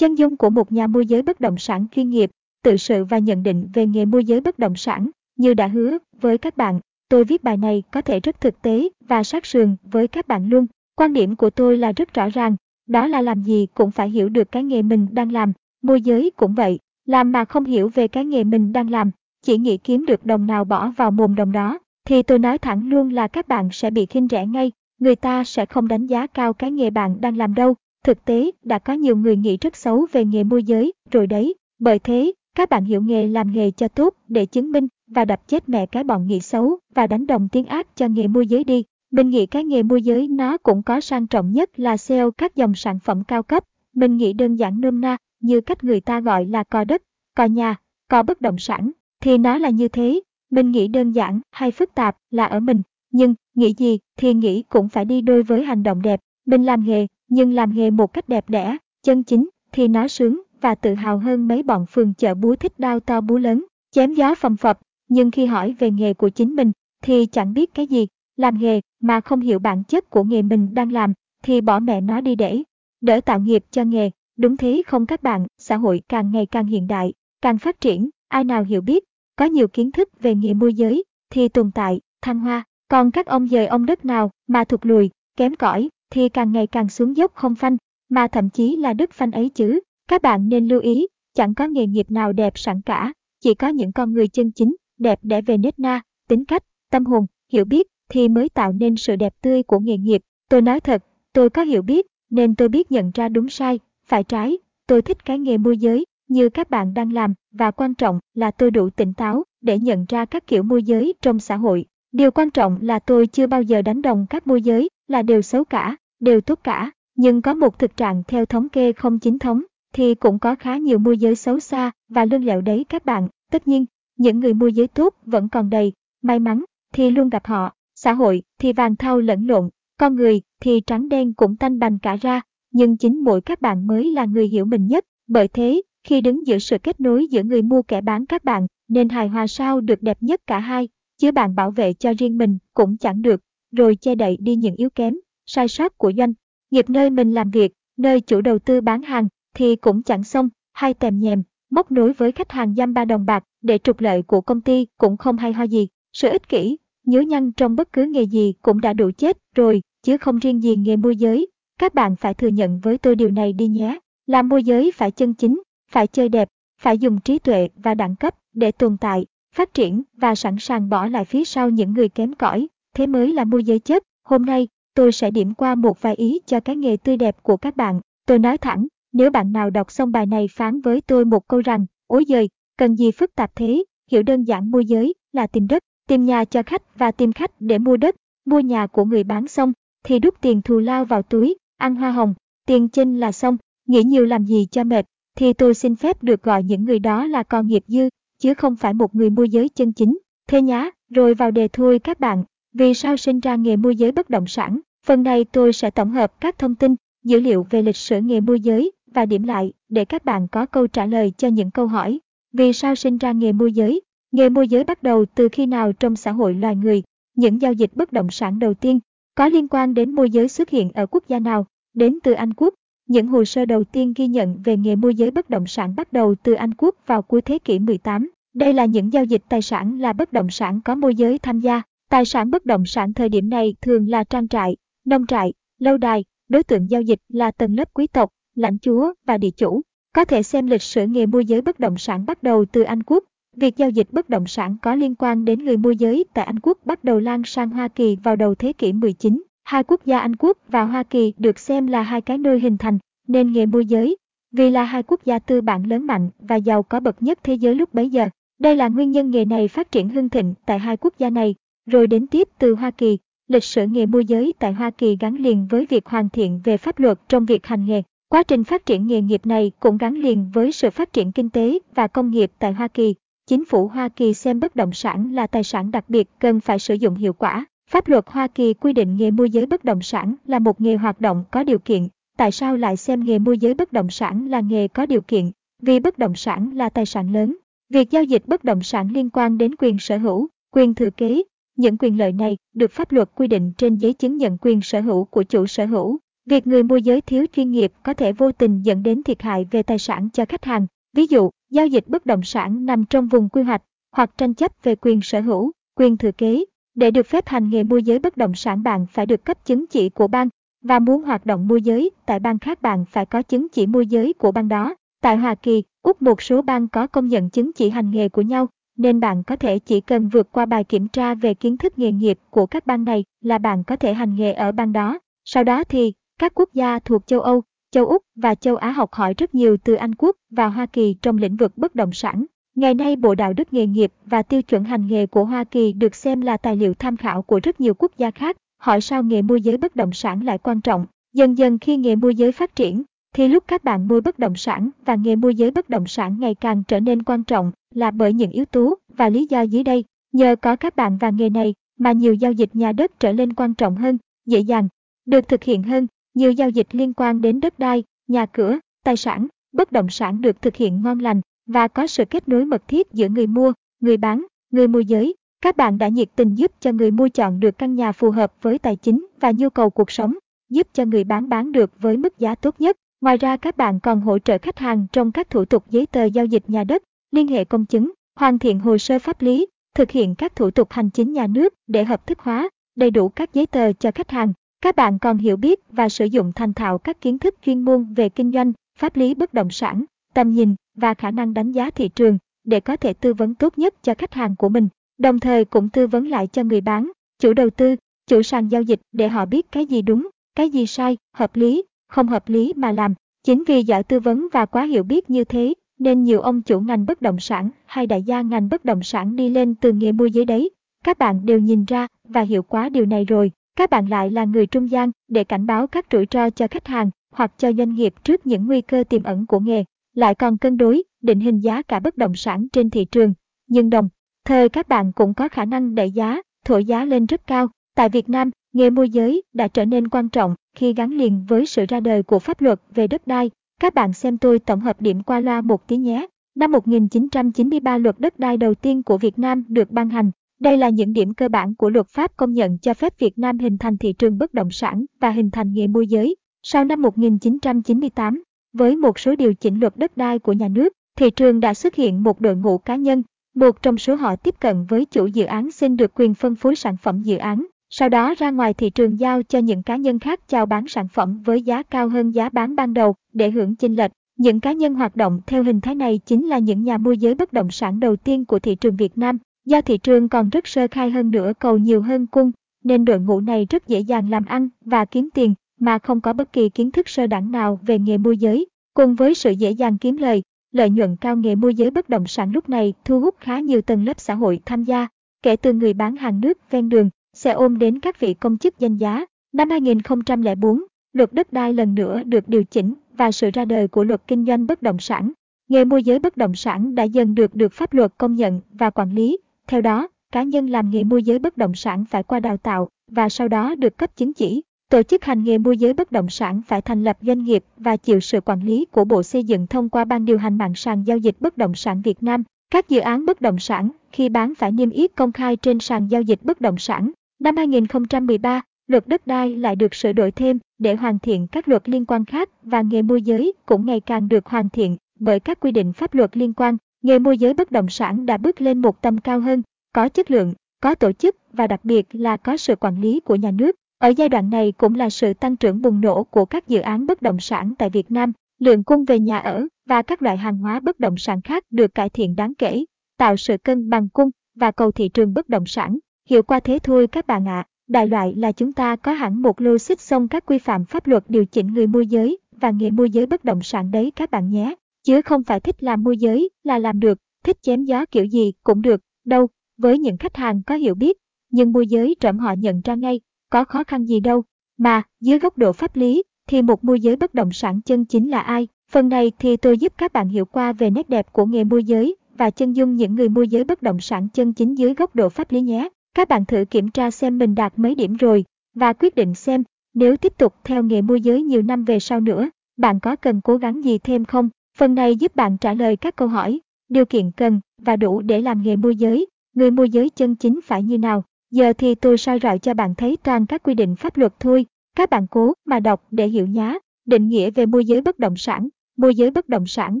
Chân dung của một nhà môi giới bất động sản chuyên nghiệp, tự sự và nhận định về nghề môi giới bất động sản. Như đã hứa với các bạn, tôi viết bài này có thể rất thực tế và sát sườn với các bạn luôn. Quan điểm của tôi là rất rõ ràng, đó là làm gì cũng phải hiểu được cái nghề mình đang làm, môi giới cũng vậy, làm mà không hiểu về cái nghề mình đang làm, chỉ nghĩ kiếm được đồng nào bỏ vào mồm đồng đó, thì tôi nói thẳng luôn là các bạn sẽ bị khinh rẻ ngay, người ta sẽ không đánh giá cao cái nghề bạn đang làm đâu. Thực tế, đã có nhiều người nghĩ rất xấu về nghề môi giới, rồi đấy. Bởi thế, các bạn hiểu nghề làm nghề cho tốt để chứng minh và đập chết mẹ cái bọn nghĩ xấu và đánh đồng tiếng ác cho nghề môi giới đi. Mình nghĩ cái nghề môi giới nó cũng có sang trọng nhất là sale các dòng sản phẩm cao cấp. Mình nghĩ đơn giản nôm na, như cách người ta gọi là co đất, co nhà, co bất động sản, thì nó là như thế. Mình nghĩ đơn giản hay phức tạp là ở mình, nhưng nghĩ gì thì nghĩ cũng phải đi đôi với hành động đẹp. Mình làm nghề, nhưng làm nghề một cách đẹp đẽ, chân chính, thì nó sướng và tự hào hơn mấy bọn phường chợ búa thích đao to búa lớn, chém gió phầm phập. Nhưng khi hỏi về nghề của chính mình, thì chẳng biết cái gì, làm nghề mà không hiểu bản chất của nghề mình đang làm, thì bỏ mẹ nó đi để, đỡ tạo nghiệp cho nghề. Đúng thế không các bạn, xã hội càng ngày càng hiện đại, càng phát triển, ai nào hiểu biết, có nhiều kiến thức về nghề môi giới, thì tồn tại, thăng hoa. Còn các ông dời ông đất nào mà thụt lùi, kém cỏi, thì càng ngày càng xuống dốc không phanh, mà thậm chí là đứt phanh ấy chứ. Các bạn nên lưu ý, chẳng có nghề nghiệp nào đẹp sẵn cả, chỉ có những con người chân chính, đẹp để về nết na, tính cách, tâm hồn, hiểu biết thì mới tạo nên sự đẹp tươi của nghề nghiệp. Tôi nói thật, tôi có hiểu biết, nên tôi biết nhận ra đúng sai, phải trái. Tôi thích cái nghề môi giới, như các bạn đang làm, và quan trọng là tôi đủ tỉnh táo để nhận ra các kiểu môi giới trong xã hội. Điều quan trọng là tôi chưa bao giờ đánh đồng các môi giới là đều xấu cả, đều tốt cả. Nhưng có một thực trạng theo thống kê không chính thống, thì cũng có khá nhiều môi giới xấu xa và lương lẹo đấy các bạn. Tất nhiên, những người môi giới tốt vẫn còn đầy, may mắn thì luôn gặp họ, xã hội thì vàng thau lẫn lộn, con người thì trắng đen cũng tanh bành cả ra, nhưng chính mỗi các bạn mới là người hiểu mình nhất. Bởi thế, khi đứng giữa sự kết nối giữa người mua kẻ bán các bạn, nên hài hòa sao được đẹp nhất cả hai, chứ bạn bảo vệ cho riêng mình cũng chẳng được, rồi che đậy đi những yếu kém, sai sót của doanh nghiệp nơi mình làm việc, nơi chủ đầu tư bán hàng, thì cũng chẳng xong, hay tèm nhèm, móc nối với khách hàng giam ba đồng bạc để trục lợi của công ty cũng không hay ho gì. Sự ích kỷ, nhớ nhăn trong bất cứ nghề gì cũng đã đủ chết rồi, chứ không riêng gì nghề môi giới. Các bạn phải thừa nhận với tôi điều này đi nhé. Làm môi giới phải chân chính, phải chơi đẹp, phải dùng trí tuệ và đẳng cấp để tồn tại, phát triển và sẵn sàng bỏ lại phía sau những người kém cỏi. Thế mới là môi giới chất. Hôm nay, tôi sẽ điểm qua một vài ý cho cái nghề tươi đẹp của các bạn. Tôi nói thẳng, nếu bạn nào đọc xong bài này phán với tôi một câu rằng, ối giời, cần gì phức tạp thế, hiểu đơn giản môi giới là tìm đất, tìm nhà cho khách và tìm khách để mua đất, mua nhà của người bán xong, thì đút tiền thù lao vào túi, ăn hoa hồng, tiền chinh là xong, nghĩ nhiều làm gì cho mệt, thì tôi xin phép được gọi những người đó là con nghiệp dư, chứ không phải một người môi giới chân chính. Thế nhá, rồi vào đề thôi các bạn, vì sao sinh ra nghề môi giới bất động sản? Phần này tôi sẽ tổng hợp các thông tin, dữ liệu về lịch sử nghề môi giới và điểm lại để các bạn có câu trả lời cho những câu hỏi. Vì sao sinh ra nghề môi giới? Nghề môi giới bắt đầu từ khi nào trong xã hội loài người? Những giao dịch bất động sản đầu tiên có liên quan đến môi giới xuất hiện ở quốc gia nào? Đến từ Anh Quốc. Những hồ sơ đầu tiên ghi nhận về nghề môi giới bất động sản bắt đầu từ Anh Quốc vào cuối thế kỷ 18. Đây là những giao dịch tài sản là bất động sản có môi giới tham gia. Tài sản bất động sản thời điểm này thường là trang trại, nông trại, lâu đài, đối tượng giao dịch là tầng lớp quý tộc, lãnh chúa và địa chủ. Có thể xem lịch sử nghề môi giới bất động sản bắt đầu từ Anh Quốc. Việc giao dịch bất động sản có liên quan đến người môi giới tại Anh Quốc bắt đầu lan sang Hoa Kỳ vào đầu thế kỷ 19. Hai quốc gia Anh Quốc và Hoa Kỳ được xem là hai cái nơi hình thành nên nghề môi giới, vì là hai quốc gia tư bản lớn mạnh và giàu có bậc nhất thế giới lúc bấy giờ. Đây là nguyên nhân nghề này phát triển hưng thịnh tại hai quốc gia này, rồi đến tiếp từ Hoa Kỳ. Lịch sử nghề môi giới tại Hoa Kỳ gắn liền với việc hoàn thiện về pháp luật trong việc hành nghề. Quá trình phát triển nghề nghiệp này cũng gắn liền với sự phát triển kinh tế và công nghiệp tại Hoa Kỳ. Chính phủ Hoa Kỳ xem bất động sản là tài sản đặc biệt cần phải sử dụng hiệu quả. Pháp luật Hoa Kỳ quy định nghề môi giới bất động sản là một nghề hoạt động có điều kiện. Tại sao lại xem nghề môi giới bất động sản là nghề có điều kiện? Vì bất động sản là tài sản lớn. Việc giao dịch bất động sản liên quan đến quyền sở hữu, quyền thừa kế. Những quyền lợi này được pháp luật quy định trên giấy chứng nhận quyền sở hữu của chủ sở hữu. Việc người môi giới thiếu chuyên nghiệp có thể vô tình dẫn đến thiệt hại về tài sản cho khách hàng. Ví dụ, giao dịch bất động sản nằm trong vùng quy hoạch hoặc tranh chấp về quyền sở hữu, quyền thừa kế. Để được phép hành nghề môi giới bất động sản bạn phải được cấp chứng chỉ của bang và muốn hoạt động môi giới tại bang khác bạn phải có chứng chỉ môi giới của bang đó. Tại Hoa Kỳ, Úc một số bang có công nhận chứng chỉ hành nghề của nhau, nên bạn có thể chỉ cần vượt qua bài kiểm tra về kiến thức nghề nghiệp của các bang này là bạn có thể hành nghề ở bang đó. Sau đó thì, các quốc gia thuộc châu Âu, châu Úc và châu Á học hỏi rất nhiều từ Anh Quốc và Hoa Kỳ trong lĩnh vực bất động sản. Ngày nay Bộ Đạo đức nghề nghiệp và tiêu chuẩn hành nghề của Hoa Kỳ được xem là tài liệu tham khảo của rất nhiều quốc gia khác. Hỏi sao nghề môi giới bất động sản lại quan trọng? Dần dần khi nghề môi giới phát triển, thì lúc các bạn mua bất động sản và nghề môi giới bất động sản ngày càng trở nên quan trọng là bởi những yếu tố và lý do dưới đây. Nhờ có các bạn và nghề này mà nhiều giao dịch nhà đất trở nên quan trọng hơn, dễ dàng, được thực hiện hơn. Nhiều giao dịch liên quan đến đất đai, nhà cửa, tài sản, bất động sản được thực hiện ngon lành và có sự kết nối mật thiết giữa người mua, người bán, người môi giới. Các bạn đã nhiệt tình giúp cho người mua chọn được căn nhà phù hợp với tài chính và nhu cầu cuộc sống, giúp cho người bán bán được với mức giá tốt nhất. Ngoài ra các bạn còn hỗ trợ khách hàng trong các thủ tục giấy tờ giao dịch nhà đất, liên hệ công chứng, hoàn thiện hồ sơ pháp lý, thực hiện các thủ tục hành chính nhà nước để hợp thức hóa đầy đủ các giấy tờ cho khách hàng. Các bạn còn hiểu biết và sử dụng thành thạo các kiến thức chuyên môn về kinh doanh, pháp lý bất động sản, tầm nhìn và khả năng đánh giá thị trường để có thể tư vấn tốt nhất cho khách hàng của mình, đồng thời cũng tư vấn lại cho người bán, chủ đầu tư, chủ sàn giao dịch để họ biết cái gì đúng, cái gì sai, hợp lý, không hợp lý mà làm. Chính vì giỏi tư vấn và quá hiểu biết như thế, nên nhiều ông chủ ngành bất động sản hay đại gia ngành bất động sản đi lên từ nghề môi giới đấy. Các bạn đều nhìn ra và hiểu quá điều này rồi. Các bạn lại là người trung gian để cảnh báo các rủi ro cho khách hàng hoặc cho doanh nghiệp trước những nguy cơ tiềm ẩn của nghề, lại còn cân đối, định hình giá cả bất động sản trên thị trường. Nhưng đồng thời các bạn cũng có khả năng đẩy giá, thổi giá lên rất cao. Tại Việt Nam, nghề môi giới đã trở nên quan trọng khi gắn liền với sự ra đời của pháp luật về đất đai. Các bạn xem tôi tổng hợp điểm qua loa một tí nhé. Năm 1993 luật đất đai đầu tiên của Việt Nam được ban hành. Đây là những điểm cơ bản của luật pháp công nhận cho phép Việt Nam hình thành thị trường bất động sản và hình thành nghề môi giới. Sau năm 1998, với một số điều chỉnh luật đất đai của nhà nước, thị trường đã xuất hiện một đội ngũ cá nhân. Một trong số họ tiếp cận với chủ dự án xin được quyền phân phối sản phẩm dự án sau đó ra ngoài thị trường giao cho những cá nhân khác chào bán sản phẩm với giá cao hơn giá bán ban đầu để hưởng chênh lệch. Những cá nhân hoạt động theo hình thái này chính là những nhà môi giới bất động sản đầu tiên của thị trường Việt Nam. Do thị trường còn rất sơ khai hơn nữa cầu nhiều hơn cung, nên đội ngũ này rất dễ dàng làm ăn và kiếm tiền mà không có bất kỳ kiến thức sơ đẳng nào về nghề môi giới. Cùng với sự dễ dàng kiếm lời, lợi nhuận cao nghề môi giới bất động sản lúc này thu hút khá nhiều tầng lớp xã hội tham gia, kể từ người bán hàng nước ven đường, xe ôm đến các vị công chức danh giá. Năm 2004, luật đất đai lần nữa được điều chỉnh và sự ra đời của luật kinh doanh bất động sản. Nghề môi giới bất động sản đã dần được được pháp luật công nhận và quản lý. Theo đó, cá nhân làm nghề môi giới bất động sản phải qua đào tạo và sau đó được cấp chứng chỉ. Tổ chức hành nghề môi giới bất động sản phải thành lập doanh nghiệp và chịu sự quản lý của Bộ Xây dựng thông qua Ban điều hành mạng sàn giao dịch bất động sản Việt Nam. Các dự án bất động sản khi bán phải niêm yết công khai trên sàn giao dịch bất động sản. Năm 2013, luật đất đai lại được sửa đổi thêm để hoàn thiện các luật liên quan khác và nghề môi giới cũng ngày càng được hoàn thiện bởi các quy định pháp luật liên quan. Nghề môi giới bất động sản đã bước lên một tầm cao hơn, có chất lượng, có tổ chức và đặc biệt là có sự quản lý của nhà nước. Ở giai đoạn này cũng là sự tăng trưởng bùng nổ của các dự án bất động sản tại Việt Nam, lượng cung về nhà ở và các loại hàng hóa bất động sản khác được cải thiện đáng kể, tạo sự cân bằng cung và cầu thị trường bất động sản. Hiệu quả thế thôi các bạn ạ. À. Đại loại là chúng ta có hẳn một lô xích xong các quy phạm pháp luật điều chỉnh người môi giới và nghề môi giới bất động sản đấy các bạn nhé. Chứ không phải thích làm môi giới là làm được, thích chém gió kiểu gì cũng được, đâu, với những khách hàng có hiểu biết. Nhưng môi giới trộm họ nhận ra ngay, có khó khăn gì đâu. Mà, dưới góc độ pháp lý, thì một môi giới bất động sản chân chính là ai? Phần này thì tôi giúp các bạn hiểu qua về nét đẹp của nghề môi giới và chân dung những người môi giới bất động sản chân chính dưới góc độ pháp lý nhé. Các bạn thử kiểm tra xem mình đạt mấy điểm rồi và quyết định xem nếu tiếp tục theo nghề môi giới nhiều năm về sau nữa, bạn có cần cố gắng gì thêm không? Phần này giúp bạn trả lời các câu hỏi, điều kiện cần và đủ để làm nghề môi giới, người môi giới chân chính phải như nào. Giờ thì tôi soi rọi cho bạn thấy toàn các quy định pháp luật thôi, Các bạn cố mà đọc để hiểu nhá. Định nghĩa về môi giới bất động sản. Môi giới bất động sản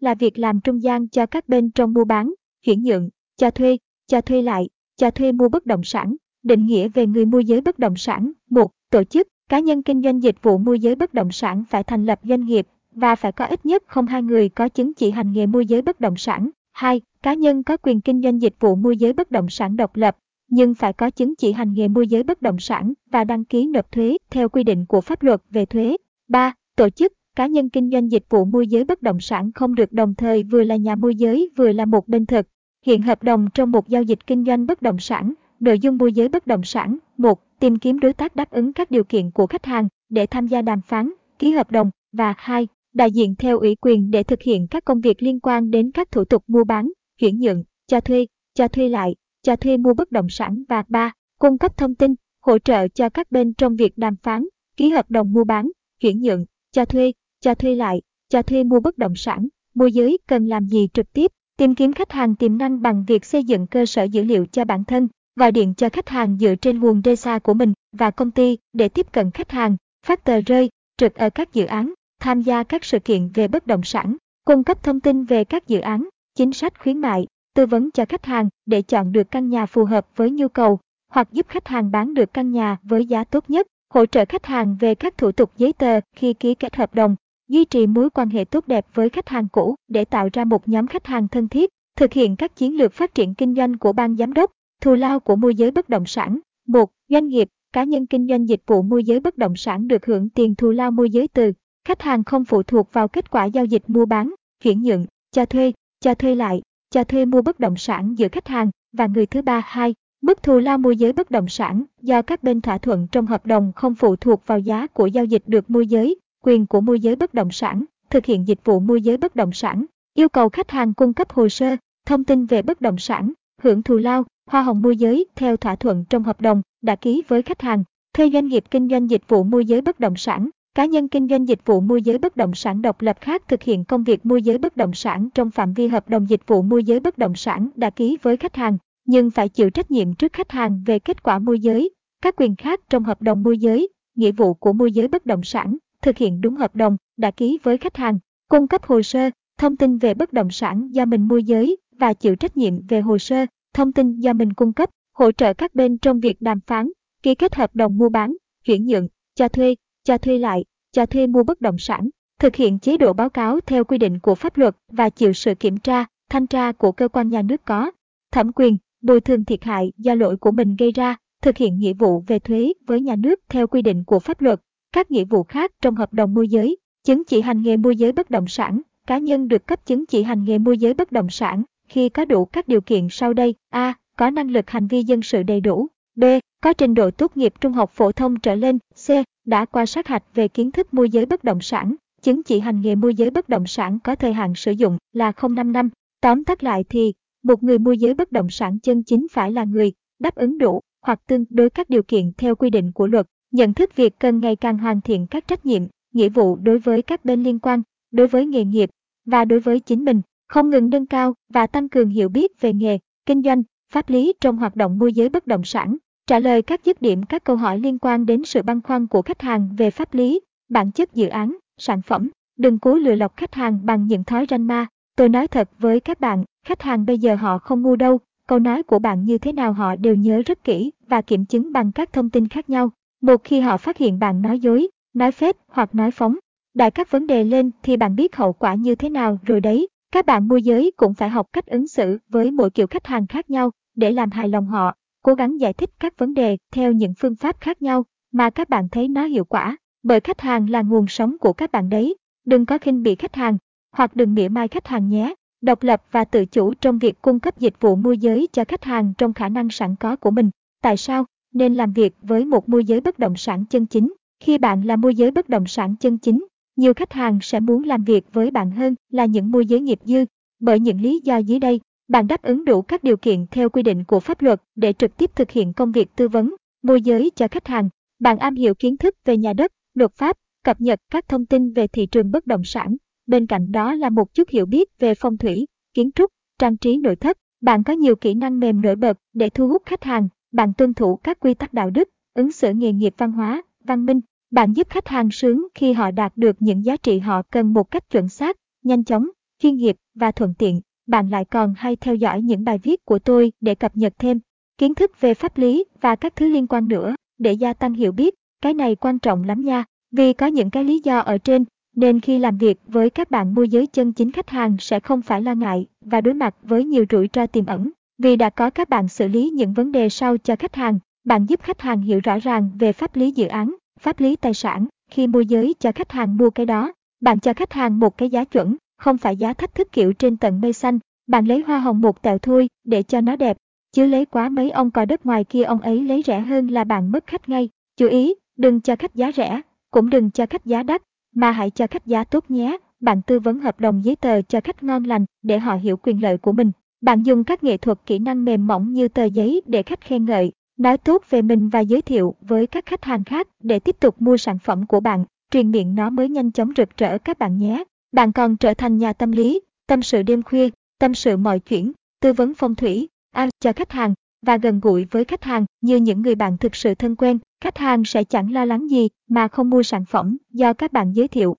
là việc làm trung gian cho các bên trong mua bán, chuyển nhượng, cho thuê, cho thuê lại, cho thuê mua bất động sản. Định nghĩa về người môi giới bất động sản. một Tổ chức, cá nhân kinh doanh dịch vụ môi giới bất động sản phải thành lập doanh nghiệp và phải có ít nhất không hai người có chứng chỉ hành nghề môi giới bất động sản. 2. Cá nhân có quyền kinh doanh dịch vụ môi giới bất động sản độc lập, nhưng phải có chứng chỉ hành nghề môi giới bất động sản và đăng ký nộp thuế theo quy định của pháp luật về thuế. 3. Tổ chức, cá nhân kinh doanh dịch vụ môi giới bất động sản không được đồng thời vừa là nhà môi giới vừa là một bên thực. Hiện hợp đồng trong một giao dịch kinh doanh bất động sản, nội dung môi giới bất động sản. một, Tìm kiếm đối tác đáp ứng các điều kiện của khách hàng để tham gia đàm phán, ký hợp đồng và hai, đại diện theo ủy quyền để thực hiện các công việc liên quan đến các thủ tục mua bán, chuyển nhượng, cho thuê, cho thuê lại, cho thuê mua bất động sản và ba, Cung cấp thông tin, hỗ trợ cho các bên trong việc đàm phán, ký hợp đồng mua bán, chuyển nhượng, cho thuê, cho thuê lại, cho thuê mua bất động sản. Môi giới cần làm gì trực tiếp? Tìm kiếm khách hàng tiềm năng bằng việc xây dựng cơ sở dữ liệu cho bản thân, gọi điện cho khách hàng dựa trên nguồn data của mình và công ty để tiếp cận khách hàng, phát tờ rơi, trực ở các dự án, tham gia các sự kiện về bất động sản, cung cấp thông tin về các dự án, chính sách khuyến mại, tư vấn cho khách hàng để chọn được căn nhà phù hợp với nhu cầu hoặc giúp khách hàng bán được căn nhà với giá tốt nhất, hỗ trợ khách hàng về các thủ tục giấy tờ khi ký kết hợp đồng, duy trì mối quan hệ tốt đẹp với khách hàng cũ để tạo ra một nhóm khách hàng thân thiết, thực hiện các chiến lược phát triển kinh doanh của ban giám đốc, thù lao của môi giới bất động sản. một Doanh nghiệp, cá nhân kinh doanh dịch vụ môi giới bất động sản được hưởng tiền thù lao môi giới từ Khách hàng không phụ thuộc vào kết quả giao dịch mua bán, chuyển nhượng, cho thuê, cho thuê lại, cho thuê mua bất động sản giữa khách hàng và người thứ ba hai. Mức thù lao môi giới bất động sản do các bên thỏa thuận trong hợp đồng không phụ thuộc vào giá của giao dịch được môi giới, quyền của môi giới bất động sản, thực hiện dịch vụ môi giới bất động sản, yêu cầu khách hàng cung cấp hồ sơ, thông tin về bất động sản, hưởng thù lao, hoa hồng môi giới theo thỏa thuận trong hợp đồng đã ký với khách hàng, thuê doanh nghiệp kinh doanh dịch vụ môi giới bất động sản, Cá nhân kinh doanh dịch vụ môi giới bất động sản độc lập khác thực hiện công việc môi giới bất động sản trong phạm vi hợp đồng dịch vụ môi giới bất động sản đã ký với khách hàng, nhưng phải chịu trách nhiệm trước khách hàng về kết quả môi giới, các quyền khác trong hợp đồng môi giới, nghĩa vụ của môi giới bất động sản, thực hiện đúng hợp đồng đã ký với khách hàng, cung cấp hồ sơ, thông tin về bất động sản do mình môi giới và chịu trách nhiệm về hồ sơ, thông tin do mình cung cấp, hỗ trợ các bên trong việc đàm phán, ký kết hợp đồng mua bán, chuyển nhượng, cho thuê, cho thuê lại, cho thuê mua bất động sản, thực hiện chế độ báo cáo theo quy định của pháp luật và chịu sự kiểm tra, thanh tra của cơ quan nhà nước có thẩm quyền, bồi thường thiệt hại do lỗi của mình gây ra, thực hiện nghĩa vụ về thuế với nhà nước theo quy định của pháp luật, các nghĩa vụ khác trong hợp đồng môi giới, chứng chỉ hành nghề môi giới bất động sản, cá nhân được cấp chứng chỉ hành nghề môi giới bất động sản khi có đủ các điều kiện sau đây: A. Có năng lực hành vi dân sự đầy đủ. B. Có trình độ tốt nghiệp trung học phổ thông trở lên. C. Đã qua sát hạch về kiến thức môi giới bất động sản. Chứng chỉ hành nghề môi giới bất động sản có thời hạn sử dụng là 05 năm. Tóm tắt lại thì, một người môi giới bất động sản chân chính phải là người đáp ứng đủ hoặc tương đối các điều kiện theo quy định của luật. Nhận thức việc cần ngày càng hoàn thiện các trách nhiệm, nghĩa vụ đối với các bên liên quan, đối với nghề nghiệp và đối với chính mình, không ngừng nâng cao và tăng cường hiểu biết về nghề, kinh doanh, pháp lý trong hoạt động môi giới bất động sản, trả lời các dứt điểm các câu hỏi liên quan đến sự băn khoăn của khách hàng về pháp lý, bản chất dự án, sản phẩm. Đừng cố lừa lọc khách hàng bằng những thói ranh ma. Tôi nói thật với các bạn, khách hàng bây giờ họ không ngu đâu. Câu nói của bạn như thế nào họ đều nhớ rất kỹ và kiểm chứng bằng các thông tin khác nhau. Một khi họ phát hiện bạn nói dối, nói phép hoặc nói phóng, đại các vấn đề lên thì bạn biết hậu quả như thế nào rồi đấy. Các bạn môi giới cũng phải học cách ứng xử với mỗi kiểu khách hàng khác nhau để làm hài lòng họ, cố gắng giải thích các vấn đề theo những phương pháp khác nhau mà các bạn thấy nó hiệu quả, bởi khách hàng là nguồn sống của các bạn đấy. Đừng có khinh bị khách hàng, hoặc đừng mỉa mai khách hàng nhé. Độc lập và tự chủ trong việc cung cấp dịch vụ môi giới cho khách hàng trong khả năng sẵn có của mình. Tại sao? Nên làm việc với một môi giới bất động sản chân chính. Khi bạn là môi giới bất động sản chân chính, nhiều khách hàng sẽ muốn làm việc với bạn hơn là những môi giới nghiệp dư. Bởi những lý do dưới đây, bạn đáp ứng đủ các điều kiện theo quy định của pháp luật để trực tiếp thực hiện công việc tư vấn, môi giới cho khách hàng. Bạn am hiểu kiến thức về nhà đất, luật pháp, cập nhật các thông tin về thị trường bất động sản. Bên cạnh đó là một chút hiểu biết về phong thủy, kiến trúc, trang trí nội thất. Bạn có nhiều kỹ năng mềm nổi bật để thu hút khách hàng. Bạn tuân thủ các quy tắc đạo đức, ứng xử nghề nghiệp văn hóa, văn minh. Bạn giúp khách hàng sướng khi họ đạt được những giá trị họ cần một cách chuẩn xác, nhanh chóng, chuyên nghiệp và thuận tiện. Bạn lại còn hay theo dõi những bài viết của tôi để cập nhật thêm kiến thức về pháp lý và các thứ liên quan nữa để gia tăng hiểu biết. Cái này quan trọng lắm nha. Vì có những cái lý do ở trên, nên khi làm việc với các bạn môi giới chân chính khách hàng sẽ không phải lo ngại và đối mặt với nhiều rủi ro tiềm ẩn. Vì đã có các bạn xử lý những vấn đề sau cho khách hàng, bạn giúp khách hàng hiểu rõ ràng về pháp lý dự án, pháp lý tài sản khi môi giới cho khách hàng mua cái đó. Bạn cho khách hàng một cái giá chuẩn, không phải giá thách thức kiểu trên tận mây xanh. Bạn lấy hoa hồng một tẹo thôi để cho nó đẹp, chứ lấy quá mấy ông cò đất ngoài kia ông ấy lấy rẻ hơn là bạn mất khách ngay. Chú ý, đừng cho khách giá rẻ, cũng đừng cho khách giá đắt, mà hãy cho khách giá tốt nhé. Bạn tư vấn hợp đồng giấy tờ cho khách ngon lành để họ hiểu quyền lợi của mình. Bạn dùng các nghệ thuật kỹ năng mềm mỏng như tờ giấy để khách khen ngợi, nói tốt về mình và giới thiệu với các khách hàng khác để tiếp tục mua sản phẩm của bạn. Truyền miệng nó mới nhanh chóng rực rỡ các bạn nhé. Bạn còn trở thành nhà tâm lý, tâm sự đêm khuya, tâm sự mọi chuyện, tư vấn phong thủy, ao cho khách hàng và gần gũi với khách hàng như những người bạn thực sự thân quen. Khách hàng sẽ chẳng lo lắng gì mà không mua sản phẩm do các bạn giới thiệu.